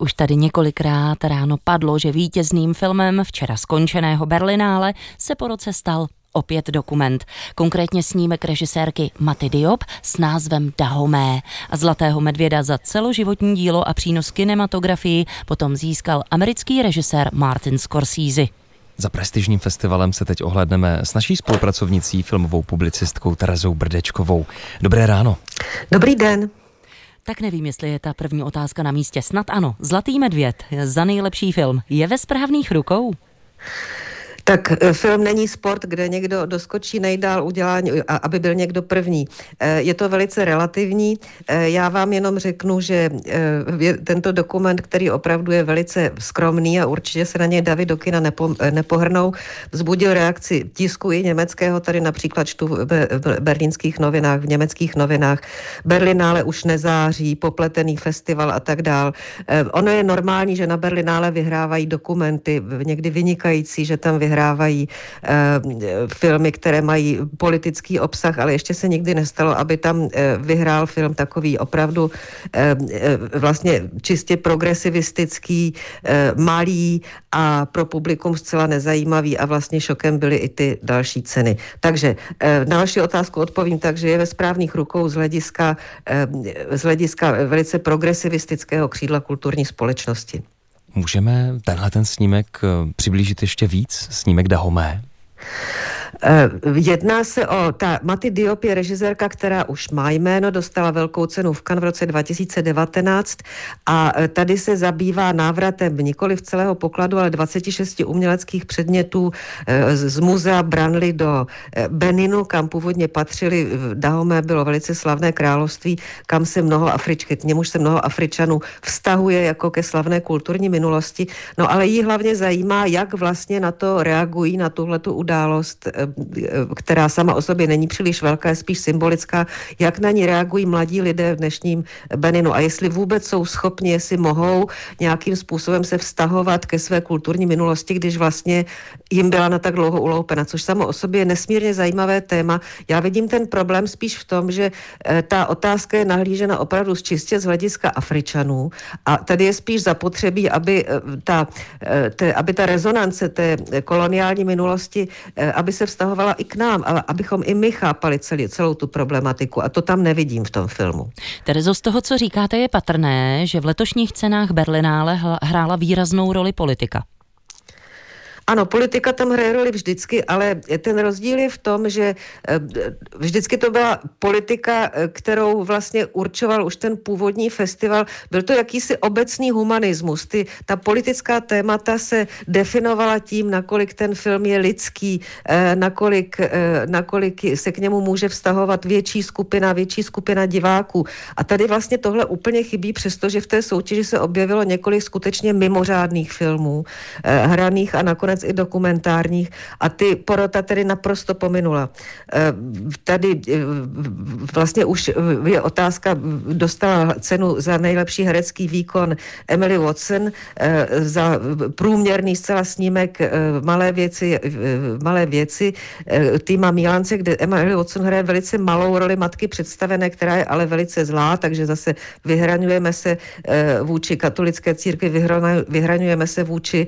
Už tady několikrát ráno padlo, že vítězným filmem včera skončeného Berlinále se po roce stal opět dokument, konkrétně snímek režisérky Maty Diop s názvem Dahomé a Zlatého medvěda za celoživotní dílo a přínos kinematografii potom získal americký režisér Martin Scorsese. Za prestižním festivalem se teď ohledneme s naší spolupracovnicí, filmovou publicistkou Terezou Brdečkovou. Dobré ráno. Dobrý den. Tak nevím, jestli je ta první otázka na místě. Snad ano. Zlatý medvěd za nejlepší film je ve správných rukou? Tak eh, film není sport, kde někdo doskočí nejdál udělání, aby byl někdo první. Eh, je to velice relativní. Eh, já vám jenom řeknu, že tento dokument, který opravdu je velice skromný a určitě se na něj Davy do kina nepo, nepohrnou, vzbudil reakci tisku i německého, tady například čtu v berlínských novinách, v německých novinách. Berlinále už nezáří, popletený festival a tak dál. Ono je normální, že na Berlinále vyhrávají dokumenty, někdy vynikající, že tam vyhrávají nahrávají eh, filmy, které mají politický obsah, ale ještě se nikdy nestalo, aby tam eh, vyhrál film takový opravdu eh, vlastně čistě progresivistický, malý a pro publikum zcela nezajímavý a vlastně šokem byly i ty další ceny. Takže na vaši otázku odpovím tak, že je ve správných rukou z hlediska, z hlediska velice progresivistického křídla kulturní společnosti. Můžeme tenhle ten snímek eh, přiblížit ještě víc? Snímek Dahomé? Eh, jedná se o, ta Maty Diop je režisérka, která už má jméno, dostala velkou cenu v Cannes v roce 2019 a eh, tady se zabývá návratem nikoli v celého pokladu, ale 26 uměleckých předmětů eh, z muzea Branly do Beninu, kam původně patřili. Dahomé bylo velice slavné království, kam se mnoho Afričky, k němuž se mnoho Afričanů vztahuje jako ke slavné kulturní minulosti. No ale jí hlavně zajímá, jak vlastně na to reagují, na tuhletu událost která sama o sobě není příliš velká, je spíš symbolická, jak na ní reagují mladí lidé v dnešním Beninu a jestli vůbec jsou schopni, jestli mohou nějakým způsobem se vztahovat ke své kulturní minulosti, když vlastně jim byla na tak dlouho uloupena, což samo o sobě je nesmírně zajímavé téma. Já vidím ten problém spíš v tom, že eh, ta otázka je nahlížena opravdu z čistě z hlediska Afričanů a tady je spíš zapotřebí, aby eh, ta, eh, te, aby ta rezonance té koloniální minulosti, aby se vztahovala i k nám, ale abychom i my chápali celý, celou tu problematiku a to tam nevidím v tom filmu. Terezo, z toho, co říkáte, je patrné, že v letošních cenách Berlinále hrála výraznou roli politika. Ano, politika tam hraje roli vždycky, ale ten rozdíl je v tom, že eh, vždycky to byla politika, eh, kterou vlastně určoval už ten původní festival. Byl to jakýsi obecný humanismus. Ty, ta politická témata se definovala tím, nakolik ten film je lidský, eh, nakolik, nakolik se k němu může vztahovat větší skupina, větší skupina diváků. A tady vlastně tohle úplně chybí, přestože v té soutěži se objevilo několik skutečně mimořádných filmů, hraných a nakonec nakonec i dokumentárních a ty porota tedy naprosto pominula. Eh, tady eh, vlastně už je otázka, dostala cenu za nejlepší herecký výkon Emily Watson eh, za průměrný zcela snímek Malé věci, malé věci týma Milance, kde Emily Watson hraje velice malou roli matky představené, která je ale velice zlá, takže zase vyhraňujeme se vůči katolické církvi, vyhraňujeme se vůči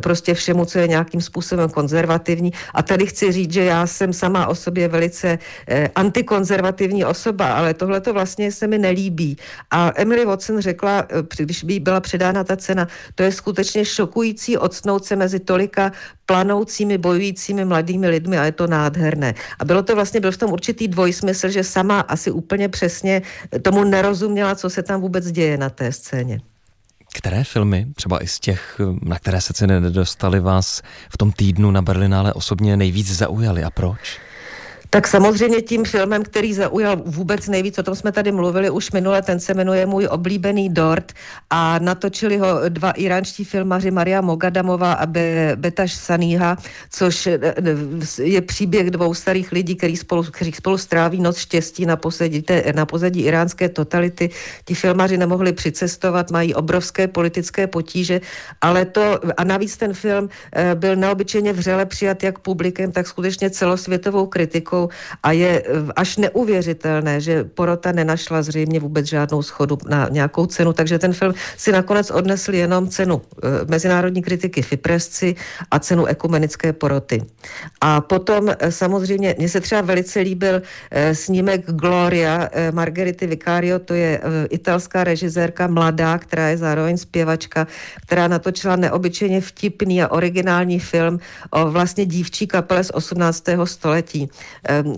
prostě všemu, co je nějakým způsobem konzervativní. A tady chci říct, že já jsem sama o sobě velice eh, antikonzervativní osoba, ale tohle to vlastně se mi nelíbí. A Emily Watson řekla, eh, když by byla předána ta cena, to je skutečně šokující odsnout se mezi tolika planoucími, bojujícími mladými lidmi a je to nádherné. A bylo to vlastně, byl v tom určitý dvojsmysl, že sama asi úplně přesně tomu nerozuměla, co se tam vůbec děje na té scéně. Které filmy, třeba i z těch, na které se ceny nedostaly, vás v tom týdnu na Berlinále osobně nejvíc zaujaly a proč? Tak samozřejmě tím filmem, který zaujal vůbec nejvíc, o tom jsme tady mluvili už minule, ten se jmenuje Můj oblíbený dort a natočili ho dva iránští filmaři Maria Mogadamová a Be- Betaš Saníha, což eh, je příběh dvou starých lidí, který spolu, kteří spolu stráví noc štěstí na pozadí, na pozadí iránské totality. Ti filmaři nemohli přicestovat, mají obrovské politické potíže, ale to, a navíc ten film eh, byl neobyčejně vřele přijat jak publikem, tak skutečně celosvětovou kritikou Švýcarskou a je až neuvěřitelné, že porota nenašla zřejmě vůbec žádnou schodu na nějakou cenu, takže ten film si nakonec odnesl jenom cenu mezinárodní kritiky Fipresci a cenu ekumenické poroty. A potom samozřejmě, mně se třeba velice líbil snímek Gloria Margarity Vicario, to je italská režisérka mladá, která je zároveň zpěvačka, která natočila neobyčejně vtipný a originální film o vlastně dívčí kapele z 18. století.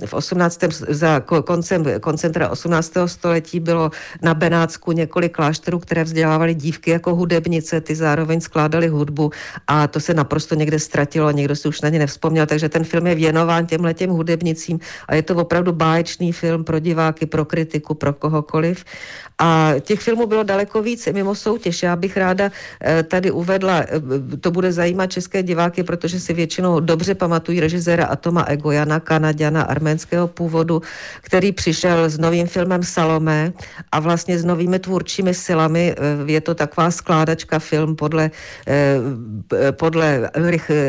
V 18. za koncem koncentra 18. století bylo na Benátsku několik klášterů, které vzdělávaly dívky jako hudebnice, ty zároveň skládaly hudbu a to se naprosto někde ztratilo, někdo si už na ně nevzpomněl, takže ten film je věnován těm hudebnicím a je to opravdu báječný film pro diváky, pro kritiku, pro kohokoliv. A těch filmů bylo daleko víc mimo soutěž. Já bych ráda eh, tady uvedla, eh, to bude zajímat české diváky, protože si většinou dobře pamatují režiséra Atoma Egojana, Arménského původu, který přišel s novým filmem Salomé a vlastně s novými tvůrčími silami. Eh, je to taková skládačka film podle, podle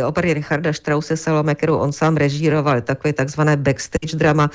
opery Richarda Strause Salome, kterou on sám režíroval, takové takzvané backstage drama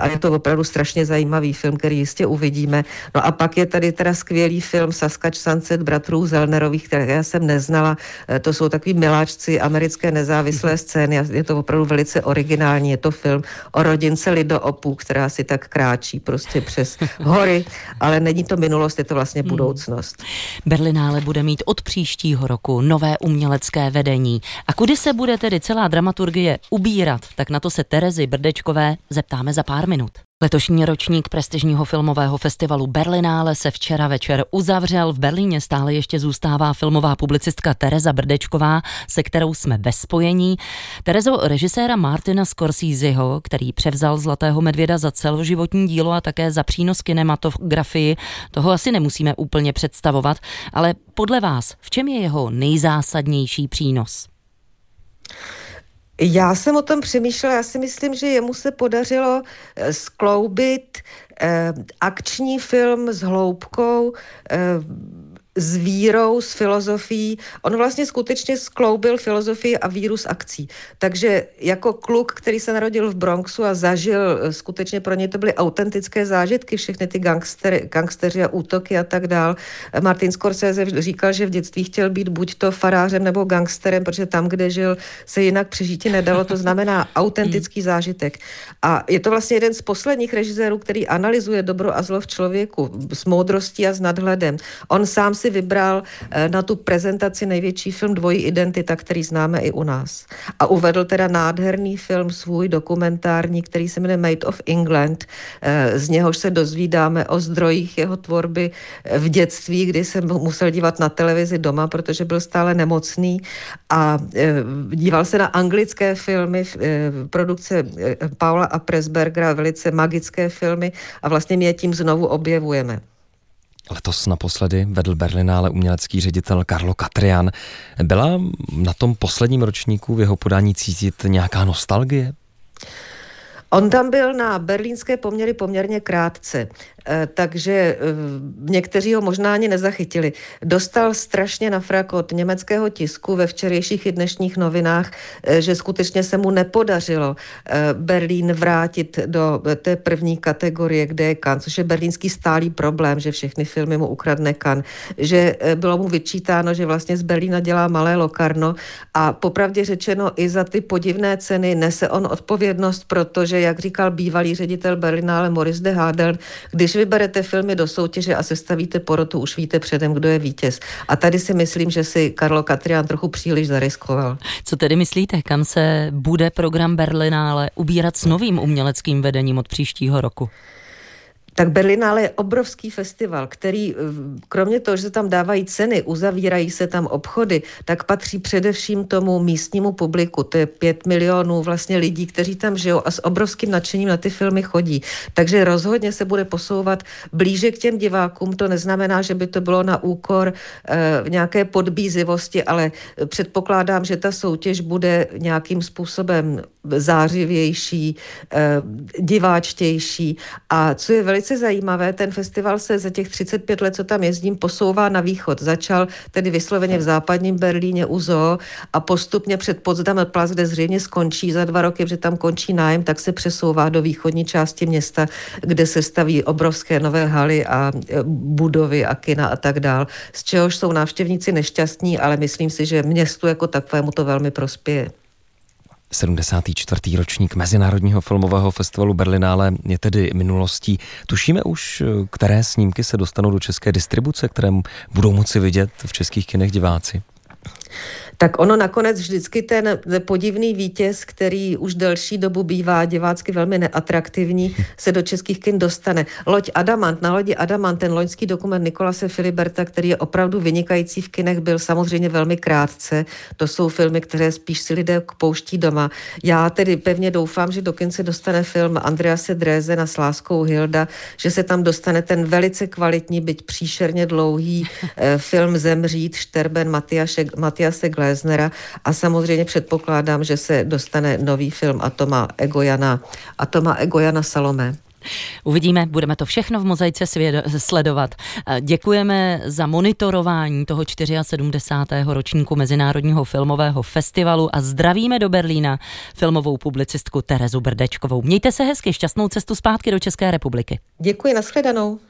a je to opravdu strašně zajímavý film, který jistě uvidíme. No a pak je tady teda skvělý film Saskač Sunset bratrů Zelnerových, které já jsem neznala. Eh, to jsou takový miláčci americké nezávislé scény. Je to opravdu velice originální. Je to film o rodince Lidoopů, která si tak kráčí prostě přes hory, ale není to minulost, je to vlastně mhm. budoucnost. Berlinále bude mít od příštího roku nové umělecké vedení. A kudy se bude tedy celá dramaturgie ubírat, tak na to se Terezy Brdečkové zeptáme za pár minut. Letošní ročník prestižního filmového festivalu Berlinále se včera večer uzavřel. V Berlíně stále ještě zůstává filmová publicistka Tereza Brdečková, se kterou jsme ve spojení. Terezo, režiséra Martina Scorseseho, který převzal Zlatého medvěda za celoživotní dílo a také za přínos kinematografii, toho asi nemusíme úplně představovat, ale podle vás, v čem je jeho nejzásadnější přínos? Já jsem o tom přemýšlela, já si myslím, že jemu se podařilo eh, skloubit eh, akční film s hloubkou, eh, s vírou, s filozofií. On vlastně skutečně skloubil filozofii a víru s akcí. Takže jako kluk, který se narodil v Bronxu a zažil, eh, skutečně pro něj to byly autentické zážitky, všechny ty gangstery, gangsteři a útoky a tak dál. Martin Scorsese říkal, že v dětství chtěl být buď to farářem nebo gangsterem, protože tam, kde žil, se jinak přežít nedalo. To znamená autentický zážitek. A je to vlastně jeden z posledních režisérů, který analyzuje dobro a zlo v člověku s moudrostí a s nadhledem. On sám si vybral eh, na tu prezentaci největší film Dvojí identita, který známe i u nás. A uvedl teda nádherný film svůj dokumentární, který se jmenuje Made of England. Eh, z něhož se dozvídáme o zdrojích jeho tvorby eh, v dětství, kdy jsem musel dívat na televizi doma, protože byl stále nemocný a díval se na anglické filmy, produkce Paula a Presbergera, velice magické filmy a vlastně my je tím znovu objevujeme. Letos naposledy vedl Berlinále umělecký ředitel Karlo Katrian. Byla na tom posledním ročníku v jeho podání cítit nějaká nostalgie? On tam byl na berlínské poměry poměrně krátce. Eh, takže eh, někteří ho možná ani nezachytili. Dostal strašně na frak od německého tisku ve včerejších i dnešních novinách, eh, že skutečně se mu nepodařilo Berlín vrátit do té první kategorie, kde je Kan, což je berlínský stálý problém, že všechny filmy mu ukradne Kan, že bylo mu vyčítáno, že vlastně z Berlína dělá malé lokarno a popravdě řečeno i za ty podivné ceny nese on odpovědnost, protože, jak říkal bývalý ředitel Berlinále Morris de Hadel, když vyberete filmy do soutěže a sestavíte porotu, už víte předem, kdo je vítěz. A tady si myslím, že si Karlo Katrián trochu příliš zariskoval. Co tedy myslíte, kam se bude program Berlinále ubírat s novým uměleckým vedením od příštího roku? Tak Berlinále je obrovský festival, který eh, kromě toho, že se tam dávají ceny, uzavírají se tam obchody, tak patří především tomu místnímu publiku. To je pět milionů vlastně lidí, kteří tam žijou a s obrovským nadšením na ty filmy chodí. Takže rozhodně se bude posouvat blíže k těm divákům. To neznamená, že by to bylo na úkor e, nějaké podbízivosti, ale předpokládám, že ta soutěž bude nějakým způsobem zářivější, eh, diváčtější. A co je velice zajímavé, ten festival se za těch 35 let, co tam jezdím, posouvá na východ. Začal tedy vysloveně v západním Berlíně u Zoo a postupně před Potsdam Platz, kde zřejmě skončí za dva roky, protože tam končí nájem, tak se přesouvá do východní části města, kde se staví obrovské nové haly a e, budovy a kina a tak dál, z čehož jsou návštěvníci nešťastní, ale myslím si, že městu jako takovému to velmi prospěje. 74. ročník Mezinárodního filmového festivalu Berlinále je tedy minulostí. Tušíme už, které snímky se dostanou do české distribuce, které budou moci vidět v českých kinech diváci? Tak ono nakonec vždycky ten podivný vítěz, který už delší dobu bývá divácky velmi neatraktivní, se do českých kin dostane. Loď Adamant, na lodi Adamant, ten loňský dokument Nikolase Filiberta, který je opravdu vynikající v kinech, byl samozřejmě velmi krátce. To jsou filmy, které spíš si lidé pouští doma. Já tedy pevně doufám, že do kin se dostane film Andrease Dréze na Sláskou Hilda, že se tam dostane ten velice kvalitní, byť příšerně dlouhý eh, film Zemřít Šterben Matiase Gle Gleznera a samozřejmě předpokládám, že se dostane nový film Atoma Egojana, Atoma Egojana Salome. Uvidíme, budeme to všechno v mozaice svěd- sledovat. Děkujeme za monitorování toho 74. ročníku Mezinárodního filmového festivalu a zdravíme do Berlína filmovou publicistku Terezu Brdečkovou. Mějte se hezky, šťastnou cestu zpátky do České republiky. Děkuji, nashledanou.